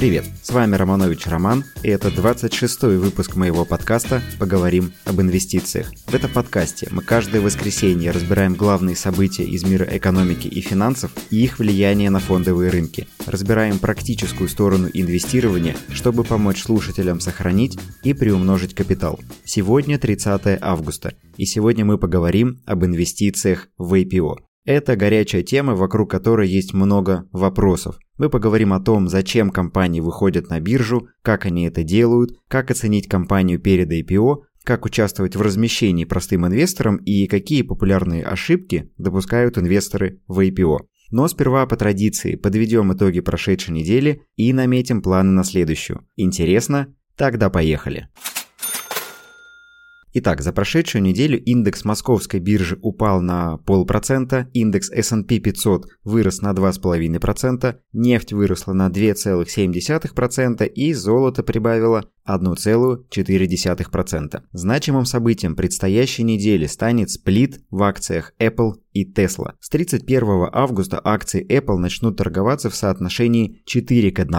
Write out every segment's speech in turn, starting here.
Привет, с вами Романович Роман, и это 26-й выпуск моего подкаста «Поговорим об инвестициях». В этом подкасте мы каждое воскресенье разбираем главные события из мира экономики и финансов и их влияние на фондовые рынки. Разбираем практическую сторону инвестирования, чтобы помочь слушателям сохранить и приумножить капитал. Сегодня 30 августа, и сегодня мы поговорим об инвестициях в IPO. Это горячая тема, вокруг которой есть много вопросов. Мы поговорим о том, зачем компании выходят на биржу, как они это делают, как оценить компанию перед IPO, как участвовать в размещении простым инвесторам и какие популярные ошибки допускают инвесторы в IPO. Но сперва по традиции подведем итоги прошедшей недели и наметим планы на следующую. Интересно? Тогда поехали. Итак, за прошедшую неделю индекс московской биржи упал на полпроцента, индекс S&P 500 вырос на 2,5%, нефть выросла на 2,7% и золото прибавило 1,4%. Значимым событием предстоящей недели станет сплит в акциях Apple и Tesla. С 31 августа акции Apple начнут торговаться в соотношении 4 к 1,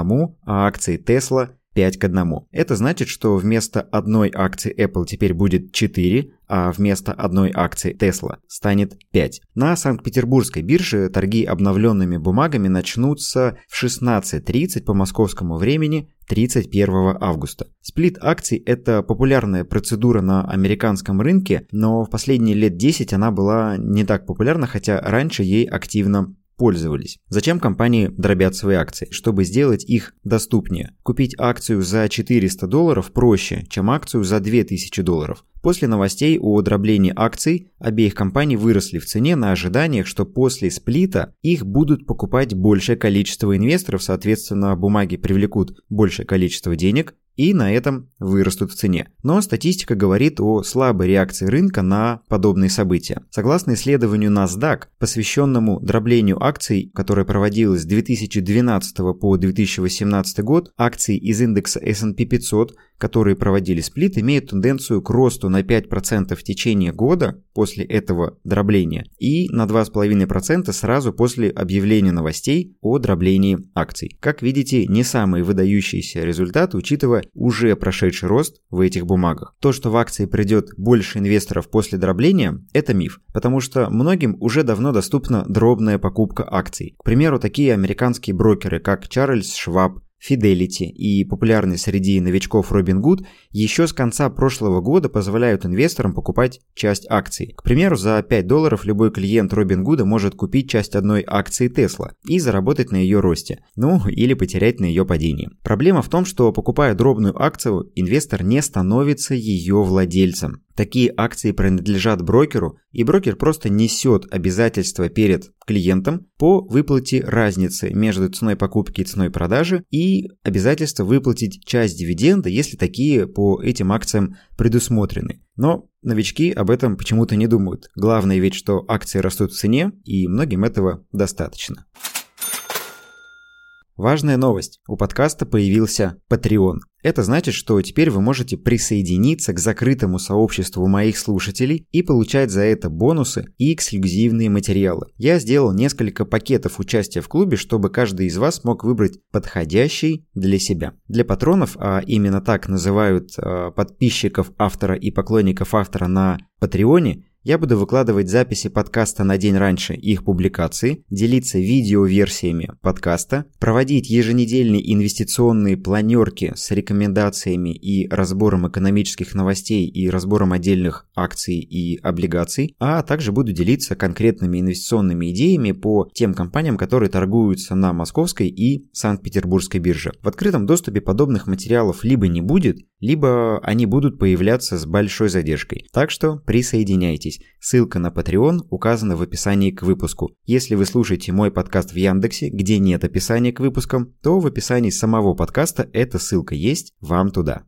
а акции Tesla 5 к 1. Это значит, что вместо одной акции Apple теперь будет 4, а вместо одной акции Tesla станет 5. На Санкт-Петербургской бирже торги обновленными бумагами начнутся в 16.30 по московскому времени 31 августа. Сплит акций – это популярная процедура на американском рынке, но в последние лет 10 она была не так популярна, хотя раньше ей активно пользовались. Зачем компании дробят свои акции? Чтобы сделать их доступнее. Купить акцию за 400 долларов проще, чем акцию за 2000 долларов. После новостей о дроблении акций обеих компаний выросли в цене на ожиданиях, что после сплита их будут покупать большее количество инвесторов, соответственно, бумаги привлекут большее количество денег, и на этом вырастут в цене. Но статистика говорит о слабой реакции рынка на подобные события. Согласно исследованию NASDAQ, посвященному дроблению акций, которое проводилось с 2012 по 2018 год, акции из индекса S&P 500 которые проводили сплит, имеют тенденцию к росту на 5% в течение года после этого дробления и на 2,5% сразу после объявления новостей о дроблении акций. Как видите, не самые выдающиеся результаты, учитывая уже прошедший рост в этих бумагах. То, что в акции придет больше инвесторов после дробления, это миф, потому что многим уже давно доступна дробная покупка акций. К примеру, такие американские брокеры, как Чарльз Шваб, Fidelity и популярный среди новичков Robinhood еще с конца прошлого года позволяют инвесторам покупать часть акций. К примеру, за 5 долларов любой клиент Robinhood может купить часть одной акции Tesla и заработать на ее росте, ну или потерять на ее падении. Проблема в том, что покупая дробную акцию, инвестор не становится ее владельцем. Такие акции принадлежат брокеру, и брокер просто несет обязательства перед клиентом по выплате разницы между ценой покупки и ценой продажи и обязательство выплатить часть дивиденда, если такие по этим акциям предусмотрены. Но новички об этом почему-то не думают. Главное ведь, что акции растут в цене, и многим этого достаточно. Важная новость. У подкаста появился Patreon. Это значит, что теперь вы можете присоединиться к закрытому сообществу моих слушателей и получать за это бонусы и эксклюзивные материалы. Я сделал несколько пакетов участия в клубе, чтобы каждый из вас мог выбрать подходящий для себя. Для патронов, а именно так называют э, подписчиков автора и поклонников автора на Патреоне, я буду выкладывать записи подкаста на день раньше их публикации, делиться видеоверсиями подкаста, проводить еженедельные инвестиционные планерки с рекомендациями и разбором экономических новостей и разбором отдельных акций и облигаций, а также буду делиться конкретными инвестиционными идеями по тем компаниям, которые торгуются на Московской и Санкт-Петербургской бирже. В открытом доступе подобных материалов либо не будет, либо они будут появляться с большой задержкой. Так что присоединяйтесь подписывайтесь. Ссылка на Patreon указана в описании к выпуску. Если вы слушаете мой подкаст в Яндексе, где нет описания к выпускам, то в описании самого подкаста эта ссылка есть, вам туда.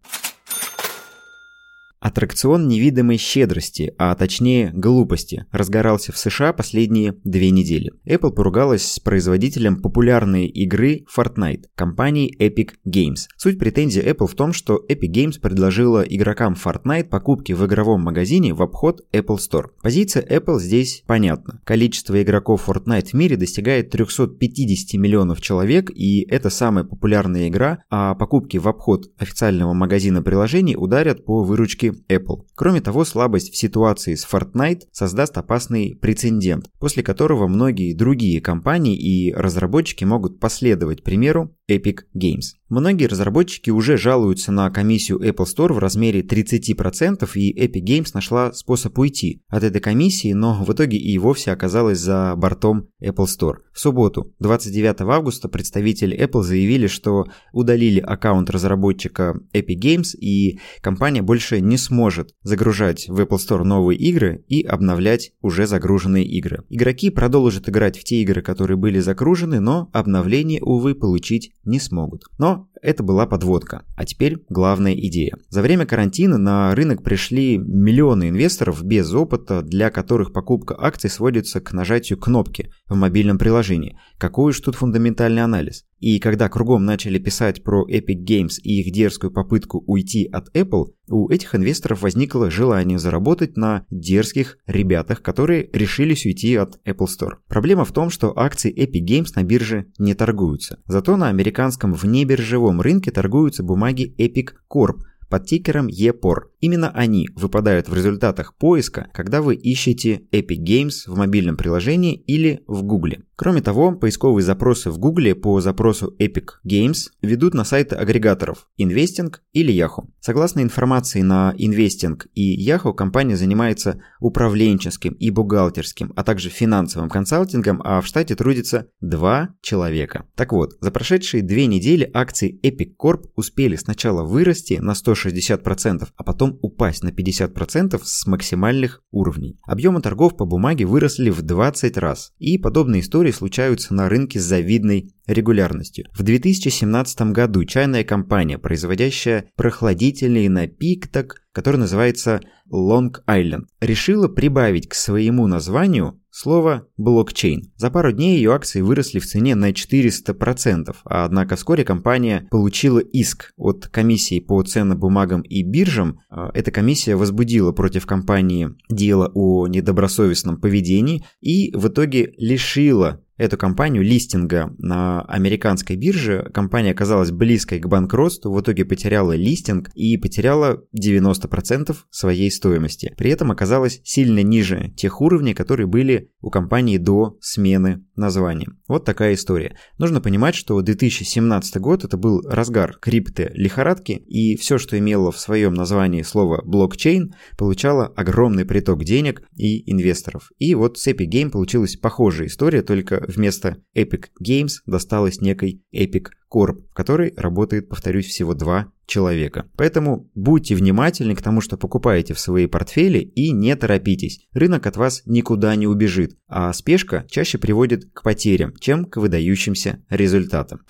Аттракцион невидимой щедрости, а точнее глупости, разгорался в США последние две недели. Apple поругалась с производителем популярной игры Fortnite, компанией Epic Games. Суть претензии Apple в том, что Epic Games предложила игрокам Fortnite покупки в игровом магазине в обход Apple Store. Позиция Apple здесь понятна. Количество игроков Fortnite в мире достигает 350 миллионов человек, и это самая популярная игра, а покупки в обход официального магазина приложений ударят по выручке Apple. Кроме того, слабость в ситуации с Fortnite создаст опасный прецедент, после которого многие другие компании и разработчики могут последовать примеру Epic Games. Многие разработчики уже жалуются на комиссию Apple Store в размере 30%, и Epic Games нашла способ уйти от этой комиссии, но в итоге и вовсе оказалась за бортом Apple Store. В субботу, 29 августа, представители Apple заявили, что удалили аккаунт разработчика Epic Games, и компания больше не сможет загружать в Apple Store новые игры и обновлять уже загруженные игры. Игроки продолжат играть в те игры, которые были загружены, но обновление, увы, получить не смогут. Но это была подводка. А теперь главная идея. За время карантина на рынок пришли миллионы инвесторов без опыта, для которых покупка акций сводится к нажатию кнопки в мобильном приложении. Какой уж тут фундаментальный анализ. И когда кругом начали писать про Epic Games и их дерзкую попытку уйти от Apple, у этих инвесторов возникло желание заработать на дерзких ребятах, которые решились уйти от Apple Store. Проблема в том, что акции Epic Games на бирже не торгуются. Зато на американском внебиржевом рынке торгуются бумаги Epic Corp – под тикером EPOR. Именно они выпадают в результатах поиска, когда вы ищете Epic Games в мобильном приложении или в Google. Кроме того, поисковые запросы в Google по запросу Epic Games ведут на сайты агрегаторов Investing или Yahoo. Согласно информации на Investing и Yahoo, компания занимается управленческим и бухгалтерским, а также финансовым консалтингом, а в штате трудится два человека. Так вот, за прошедшие две недели акции Epic Corp успели сначала вырасти на 160%, а потом упасть на 50% с максимальных уровней. Объемы торгов по бумаге выросли в 20 раз, и подобные истории случаются на рынке с завидной регулярностью. В 2017 году чайная компания, производящая прохладительный напиток, который называется Long Island, решила прибавить к своему названию слово блокчейн. За пару дней ее акции выросли в цене на 400%, а однако вскоре компания получила иск от комиссии по ценным бумагам и биржам. А, эта комиссия возбудила против компании дело о недобросовестном поведении и в итоге лишила эту компанию листинга на американской бирже. Компания оказалась близкой к банкротству, в итоге потеряла листинг и потеряла 90% своей стоимости. При этом оказалась сильно ниже тех уровней, которые были у компании до смены названия. Вот такая история. Нужно понимать, что 2017 год это был разгар крипты лихорадки, и все, что имело в своем названии слово блокчейн, получало огромный приток денег и инвесторов. И вот с Epic Game получилась похожая история, только вместо Epic Games досталось некой Epic Corp, в которой работает, повторюсь, всего два человека. Поэтому будьте внимательны к тому, что покупаете в свои портфели и не торопитесь. Рынок от вас никуда не убежит, а спешка чаще приводит к потерям, чем к выдающимся результатам.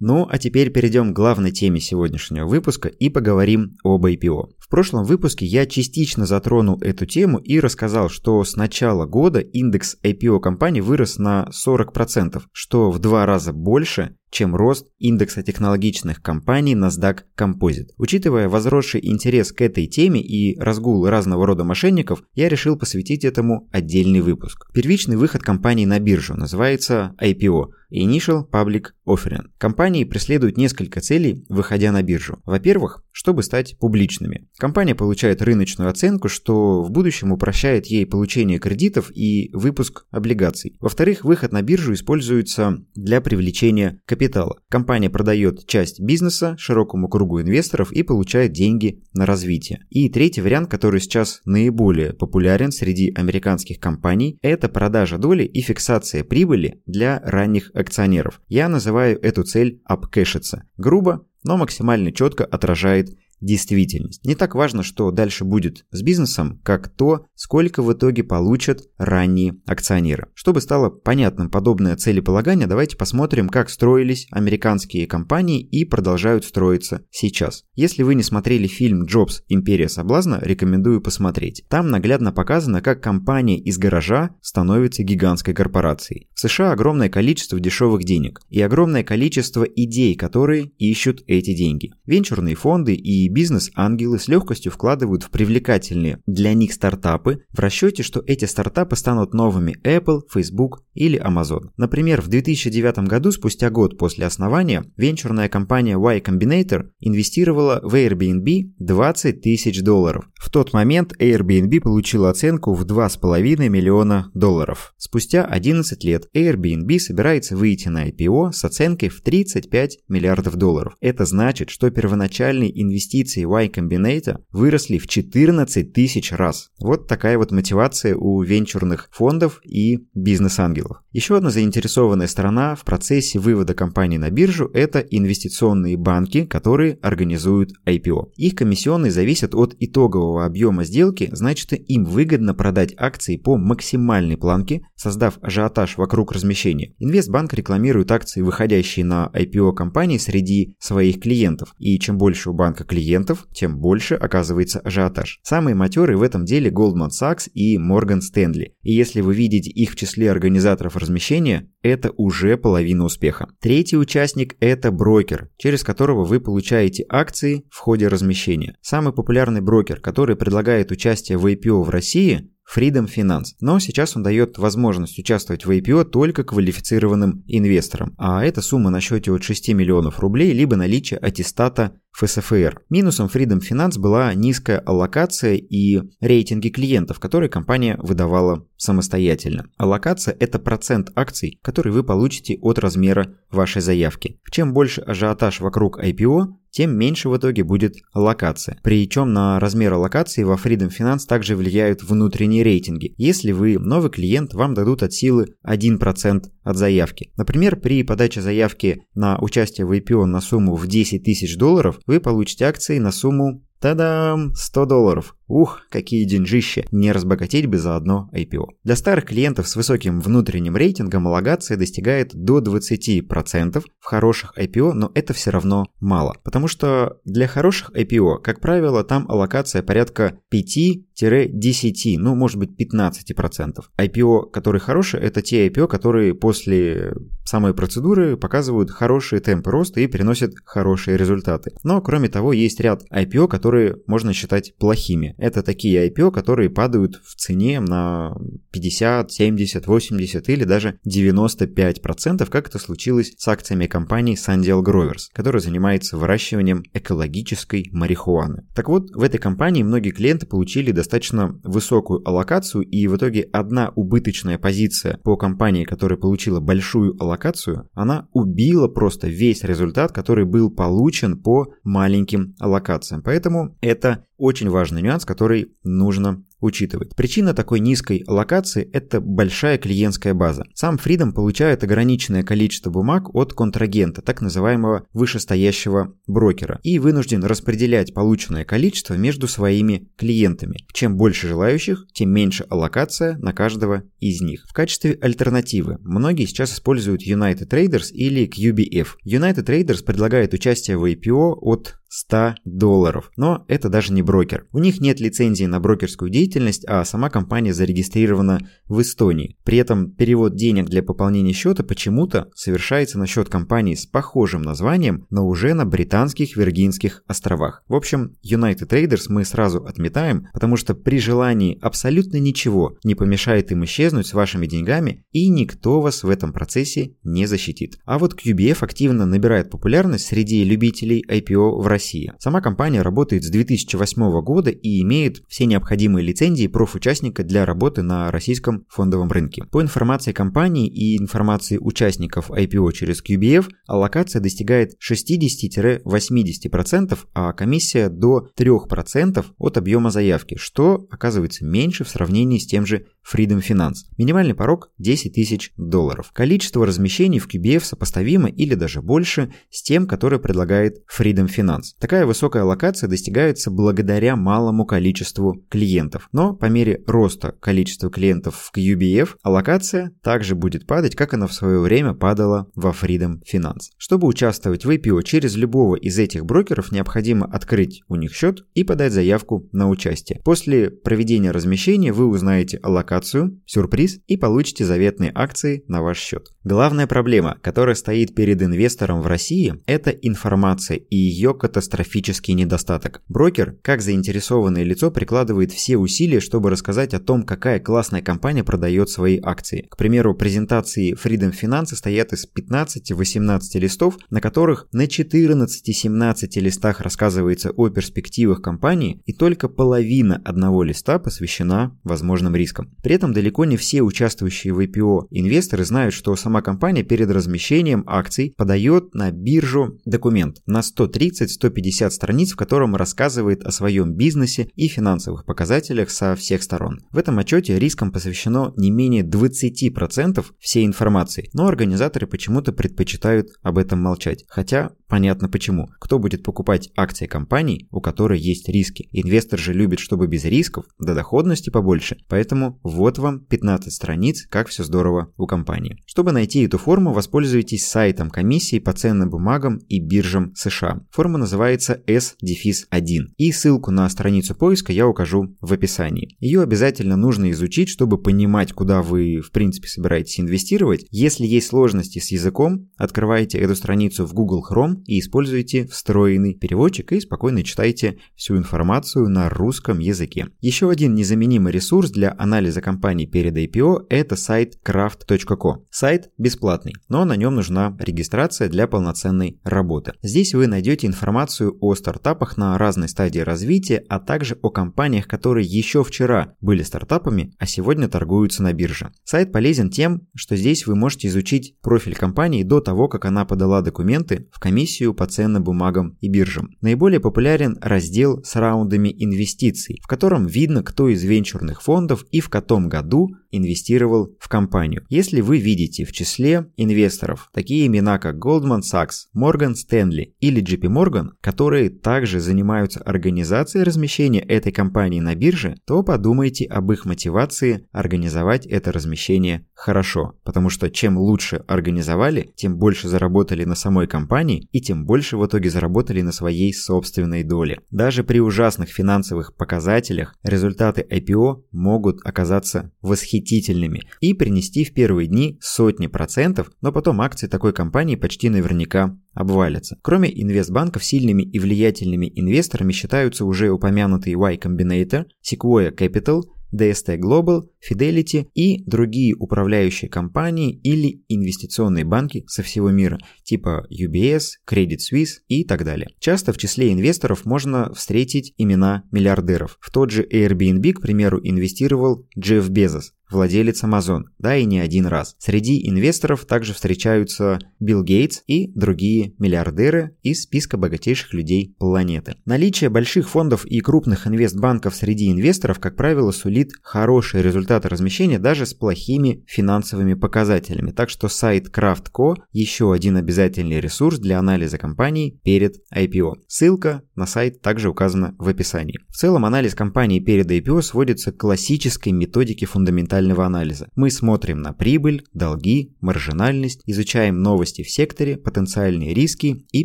Ну, а теперь перейдем к главной теме сегодняшнего выпуска и поговорим об IPO. В прошлом выпуске я частично затронул эту тему и рассказал, что с начала года индекс IPO компаний вырос на 40%, что в два раза больше, чем рост индекса технологичных компаний NASDAQ Composite. Учитывая возросший интерес к этой теме и разгул разного рода мошенников, я решил посвятить этому отдельный выпуск. Первичный выход компании на биржу называется IPO – Initial Public Offering. Компании преследуют несколько целей, выходя на биржу. Во-первых, чтобы стать публичными. Компания получает рыночную оценку, что в будущем упрощает ей получение кредитов и выпуск облигаций. Во-вторых, выход на биржу используется для привлечения капитала. Компания продает часть бизнеса широкому кругу инвесторов и получает деньги на развитие. И третий вариант, который сейчас наиболее популярен среди американских компаний, это продажа доли и фиксация прибыли для ранних акционеров. Я называю эту цель обкэшиться. Грубо, но максимально четко отражает действительность. Не так важно, что дальше будет с бизнесом, как то, сколько в итоге получат ранние акционеры. Чтобы стало понятным подобное целеполагание, давайте посмотрим, как строились американские компании и продолжают строиться сейчас. Если вы не смотрели фильм «Джобс. Империя соблазна», рекомендую посмотреть. Там наглядно показано, как компания из гаража становится гигантской корпорацией. В США огромное количество дешевых денег и огромное количество идей, которые ищут эти деньги. Венчурные фонды и бизнес-ангелы с легкостью вкладывают в привлекательные для них стартапы в расчете, что эти стартапы станут новыми Apple, Facebook или Amazon. Например, в 2009 году, спустя год после основания, венчурная компания Y Combinator инвестировала в Airbnb 20 тысяч долларов. В тот момент Airbnb получила оценку в 2,5 миллиона долларов. Спустя 11 лет Airbnb собирается выйти на IPO с оценкой в 35 миллиардов долларов. Это значит, что первоначальные инвестиции Y Combinator выросли в 14 тысяч раз. Вот такая вот мотивация у венчурных фондов и бизнес-ангелов. Еще одна заинтересованная сторона в процессе вывода компании на биржу – это инвестиционные банки, которые организуют IPO. Их комиссионные зависят от итогового объема сделки, значит им выгодно продать акции по максимальной планке, создав ажиотаж вокруг размещения. Инвестбанк рекламирует акции, выходящие на IPO компании среди своих клиентов. И чем больше у банка клиентов, тем больше оказывается ажиотаж. Самые матерые в этом деле Goldman Sachs и Morgan Stanley. И если вы видите их в числе организаторов размещения, это уже половина успеха. Третий участник – это брокер, через которого вы получаете акции в ходе размещения. Самый популярный брокер, который предлагает участие в IPO в России Freedom Finance. Но сейчас он дает возможность участвовать в IPO только квалифицированным инвесторам. А это сумма на счете от 6 миллионов рублей, либо наличие аттестата ФСФР. Минусом Freedom Finance была низкая аллокация и рейтинги клиентов, которые компания выдавала самостоятельно. Аллокация – это процент акций, который вы получите от размера вашей заявки. Чем больше ажиотаж вокруг IPO, тем меньше в итоге будет локация. Причем на размер локации во Freedom Finance также влияют внутренние рейтинги. Если вы новый клиент, вам дадут от силы 1% от заявки. Например, при подаче заявки на участие в IPO на сумму в 10 тысяч долларов, вы получите акции на сумму Та-дам! 100 долларов. Ух, какие деньжища. Не разбогатеть бы за одно IPO. Для старых клиентов с высоким внутренним рейтингом аллокация достигает до 20% в хороших IPO, но это все равно мало. Потому что для хороших IPO, как правило, там аллокация порядка 5-10, ну может быть 15%. IPO, которые хорошие, это те IPO, которые после самой процедуры показывают хорошие темпы роста и приносят хорошие результаты. Но кроме того, есть ряд IPO, которые можно считать плохими. Это такие IPO, которые падают в цене на 50, 70, 80 или даже 95%, как это случилось с акциями компании Sandial Growers, которая занимается выращиванием экологической марихуаны. Так вот, в этой компании многие клиенты получили достаточно высокую аллокацию, и в итоге одна убыточная позиция по компании, которая получила большую аллокацию, она убила просто весь результат, который был получен по маленьким аллокациям. Поэтому это очень важный нюанс, который нужно учитывать. Причина такой низкой локации – это большая клиентская база. Сам Freedom получает ограниченное количество бумаг от контрагента, так называемого вышестоящего брокера, и вынужден распределять полученное количество между своими клиентами. Чем больше желающих, тем меньше аллокация на каждого из них. В качестве альтернативы многие сейчас используют United Traders или QBF. United Traders предлагает участие в IPO от 100 долларов. Но это даже не брокер. У них нет лицензии на брокерскую деятельность, а сама компания зарегистрирована в Эстонии. При этом перевод денег для пополнения счета почему-то совершается на счет компании с похожим названием, но уже на британских Виргинских островах. В общем, United Traders мы сразу отметаем, потому что при желании абсолютно ничего не помешает им исчезнуть с вашими деньгами, и никто вас в этом процессе не защитит. А вот QBF активно набирает популярность среди любителей IPO в России России. Сама компания работает с 2008 года и имеет все необходимые лицензии профучастника для работы на российском фондовом рынке. По информации компании и информации участников IPO через QBF, аллокация достигает 60-80%, а комиссия до 3% от объема заявки, что оказывается меньше в сравнении с тем же Freedom Finance. Минимальный порог 10 тысяч долларов. Количество размещений в QBF сопоставимо или даже больше с тем, которое предлагает Freedom Finance. Такая высокая локация достигается благодаря малому количеству клиентов. Но по мере роста количества клиентов в QBF, аллокация также будет падать, как она в свое время падала во Freedom Finance. Чтобы участвовать в IPO через любого из этих брокеров, необходимо открыть у них счет и подать заявку на участие. После проведения размещения вы узнаете аллокацию, сюрприз и получите заветные акции на ваш счет. Главная проблема, которая стоит перед инвестором в России, это информация и ее катастрофический недостаток. Брокер, как заинтересованное лицо, прикладывает все усилия, чтобы рассказать о том, какая классная компания продает свои акции. К примеру, презентации Freedom Finance состоят из 15-18 листов, на которых на 14-17 листах рассказывается о перспективах компании, и только половина одного листа посвящена возможным рискам. При этом далеко не все участвующие в IPO инвесторы знают, что сама компания перед размещением акций подает на биржу документ на 130-150 страниц, в котором рассказывает о своем бизнесе и финансовых показателях со всех сторон. В этом отчете рискам посвящено не менее 20% всей информации, но организаторы почему-то предпочитают об этом молчать. Хотя понятно почему. Кто будет покупать акции компаний, у которой есть риски? Инвестор же любит, чтобы без рисков, до доходности побольше. Поэтому вот вам 15 страниц, как все здорово у компании. Чтобы найти эту форму, воспользуйтесь сайтом комиссии по ценным бумагам и биржам США. Форма называется S-1 и ссылку на страницу поиска я укажу в описании. Ее обязательно нужно изучить, чтобы понимать, куда вы в принципе собираетесь инвестировать. Если есть сложности с языком, открывайте эту страницу в Google Chrome и используйте встроенный переводчик и спокойно читайте всю информацию на русском языке. Еще один незаменимый ресурс для анализа компаний перед IPO – это сайт craft.co. Сайт бесплатный, но на нем нужна регистрация для полноценной работы. Здесь вы найдете информацию о стартапах на разной стадии развития, а также о компаниях, которые еще вчера были стартапами, а сегодня торгуются на бирже. Сайт полезен тем, что здесь вы можете изучить профиль компании до того, как она подала документы в комиссию по ценным бумагам и биржам. Наиболее популярен раздел с раундами инвестиций, в котором видно, кто из венчурных фондов и в каком году инвестировал в компанию. Если вы видите в числе инвесторов такие имена, как Goldman Sachs, Morgan Stanley или JP Morgan, которые также занимаются организацией размещения этой компании на бирже, то подумайте об их мотивации организовать это размещение хорошо, потому что чем лучше организовали, тем больше заработали на самой компании и тем больше в итоге заработали на своей собственной доле. Даже при ужасных финансовых показателях результаты IPO могут оказаться восхитительными и принести в первые дни сотни процентов, но потом акции такой компании почти наверняка обвалятся. Кроме инвестбанков, сильными и влиятельными инвесторами считаются уже упомянутые Y Combinator, Sequoia Capital, DST Global, Fidelity и другие управляющие компании или инвестиционные банки со всего мира, типа UBS, Credit Suisse и так далее. Часто в числе инвесторов можно встретить имена миллиардеров. В тот же Airbnb, к примеру, инвестировал Джефф Безос, владелец Amazon, да и не один раз. Среди инвесторов также встречаются Билл Гейтс и другие миллиардеры из списка богатейших людей планеты. Наличие больших фондов и крупных инвестбанков среди инвесторов, как правило, сулит хорошие результаты размещения даже с плохими финансовыми показателями. Так что сайт Craft.co еще один обязательный ресурс для анализа компаний перед IPO. Ссылка на сайт также указана в описании. В целом анализ компании перед IPO сводится к классической методике фундаментального анализа. Мы смотрим на прибыль, долги, маржинальность, изучаем новости в секторе, потенциальные риски и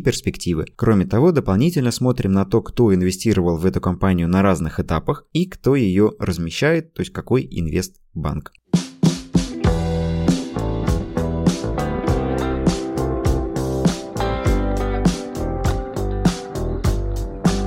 перспективы. Кроме того, дополнительно смотрим на то, кто инвестировал в эту компанию на разных этапах и кто ее размещает, то есть какой инвестбанк.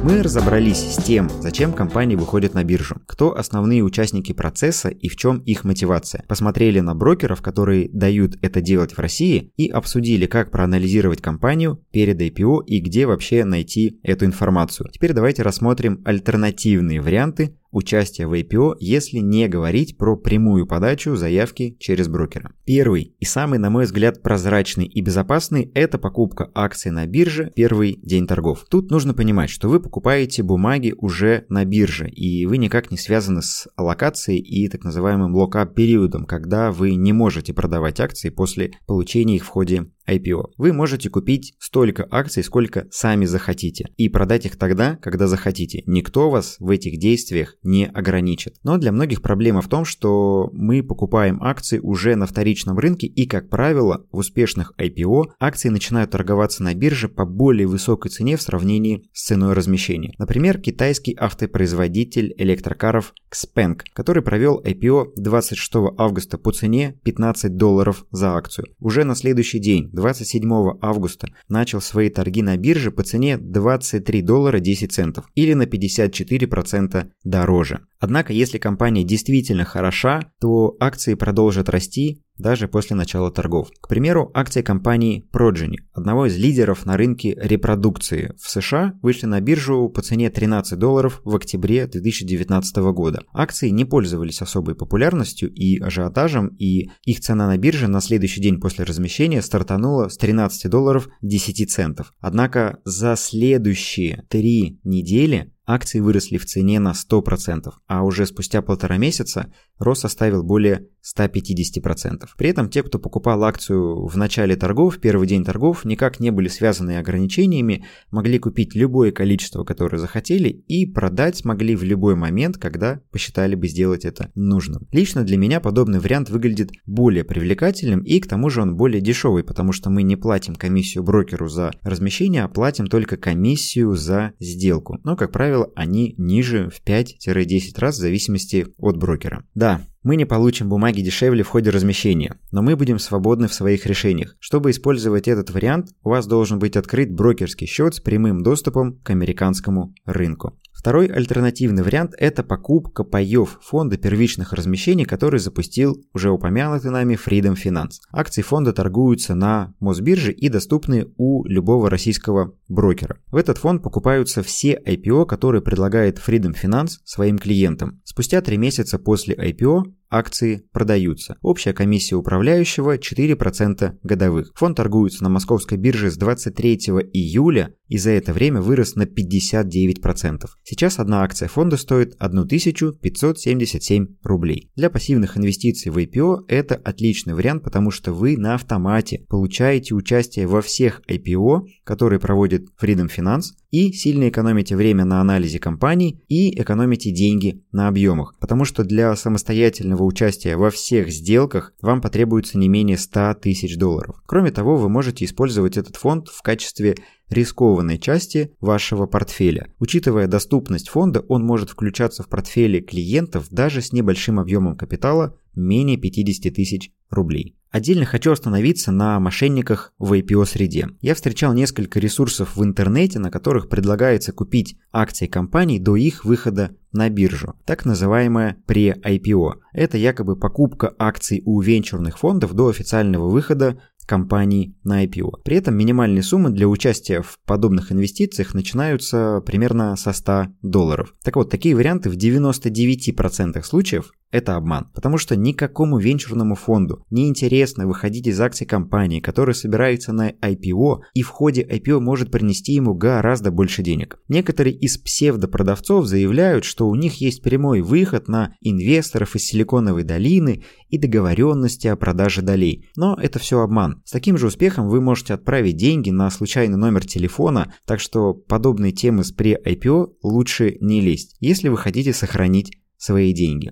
Мы разобрались с тем, зачем компании выходят на биржу, кто основные участники процесса и в чем их мотивация. Посмотрели на брокеров, которые дают это делать в России и обсудили, как проанализировать компанию перед IPO и где вообще найти эту информацию. Теперь давайте рассмотрим альтернативные варианты участия в IPO, если не говорить про прямую подачу заявки через брокера. Первый и самый, на мой взгляд, прозрачный и безопасный – это покупка акций на бирже первый день торгов. Тут нужно понимать, что вы покупаете бумаги уже на бирже, и вы никак не связаны с аллокацией и так называемым локап периодом, когда вы не можете продавать акции после получения их в ходе IPO. Вы можете купить столько акций, сколько сами захотите, и продать их тогда, когда захотите. Никто вас в этих действиях не ограничит. Но для многих проблема в том, что мы покупаем акции уже на вторичном рынке, и, как правило, в успешных IPO акции начинают торговаться на бирже по более высокой цене в сравнении с ценой размещения. Например, китайский автопроизводитель электрокаров Xpeng, который провел IPO 26 августа по цене 15 долларов за акцию. Уже на следующий день, 27 августа начал свои торги на бирже по цене 23 доллара 10 центов или на 54% дороже. Однако, если компания действительно хороша, то акции продолжат расти даже после начала торгов. К примеру, акции компании Progeny, одного из лидеров на рынке репродукции в США, вышли на биржу по цене 13 долларов в октябре 2019 года. Акции не пользовались особой популярностью и ажиотажем, и их цена на бирже на следующий день после размещения стартанула с 13 долларов 10 центов. Однако за следующие три недели акции выросли в цене на 100%, а уже спустя полтора месяца рост составил более 150%. При этом те, кто покупал акцию в начале торгов, первый день торгов, никак не были связаны ограничениями, могли купить любое количество, которое захотели, и продать смогли в любой момент, когда посчитали бы сделать это нужным. Лично для меня подобный вариант выглядит более привлекательным, и к тому же он более дешевый, потому что мы не платим комиссию брокеру за размещение, а платим только комиссию за сделку. Но, как правило, они ниже в 5-10 раз в зависимости от брокера. Да, мы не получим бумаги дешевле в ходе размещения, но мы будем свободны в своих решениях. Чтобы использовать этот вариант, у вас должен быть открыт брокерский счет с прямым доступом к американскому рынку. Второй альтернативный вариант – это покупка паев фонда первичных размещений, который запустил уже упомянутый нами Freedom Finance. Акции фонда торгуются на Мосбирже и доступны у любого российского брокера. В этот фонд покупаются все IPO, которые предлагает Freedom Finance своим клиентам. Спустя три месяца после IPO акции продаются. Общая комиссия управляющего 4% годовых. Фонд торгуется на московской бирже с 23 июля и за это время вырос на 59%. Сейчас одна акция фонда стоит 1577 рублей. Для пассивных инвестиций в IPO это отличный вариант, потому что вы на автомате получаете участие во всех IPO, которые проводит Freedom Finance, и сильно экономите время на анализе компаний и экономите деньги на объемах, потому что для самостоятельного участия во всех сделках вам потребуется не менее 100 тысяч долларов. Кроме того, вы можете использовать этот фонд в качестве рискованной части вашего портфеля. Учитывая доступность фонда, он может включаться в портфели клиентов даже с небольшим объемом капитала менее 50 тысяч рублей. Отдельно хочу остановиться на мошенниках в IPO-среде. Я встречал несколько ресурсов в интернете, на которых предлагается купить акции компаний до их выхода на биржу, так называемая пре-IPO. Это якобы покупка акций у венчурных фондов до официального выхода компаний на IPO. При этом минимальные суммы для участия в подобных инвестициях начинаются примерно со 100 долларов. Так вот, такие варианты в 99% случаев это обман, потому что никакому венчурному фонду не интересно выходить из акций компании, которая собирается на IPO и в ходе IPO может принести ему гораздо больше денег. Некоторые из псевдопродавцов заявляют, что у них есть прямой выход на инвесторов из Силиконовой долины и договоренности о продаже долей. Но это все обман. С таким же успехом вы можете отправить деньги на случайный номер телефона, так что подобные темы с pre-IPO лучше не лезть, если вы хотите сохранить свои деньги.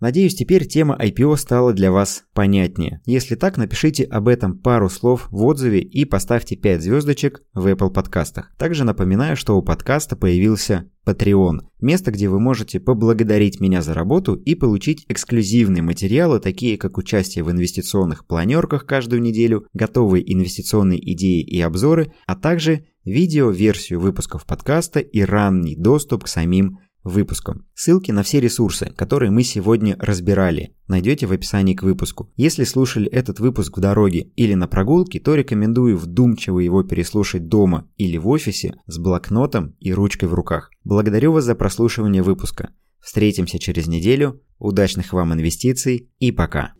Надеюсь, теперь тема IPO стала для вас понятнее. Если так, напишите об этом пару слов в отзыве и поставьте 5 звездочек в Apple подкастах. Также напоминаю, что у подкаста появился Patreon. Место, где вы можете поблагодарить меня за работу и получить эксклюзивные материалы, такие как участие в инвестиционных планерках каждую неделю, готовые инвестиционные идеи и обзоры, а также видео-версию выпусков подкаста и ранний доступ к самим выпуском. Ссылки на все ресурсы, которые мы сегодня разбирали, найдете в описании к выпуску. Если слушали этот выпуск в дороге или на прогулке, то рекомендую вдумчиво его переслушать дома или в офисе с блокнотом и ручкой в руках. Благодарю вас за прослушивание выпуска. Встретимся через неделю. Удачных вам инвестиций и пока.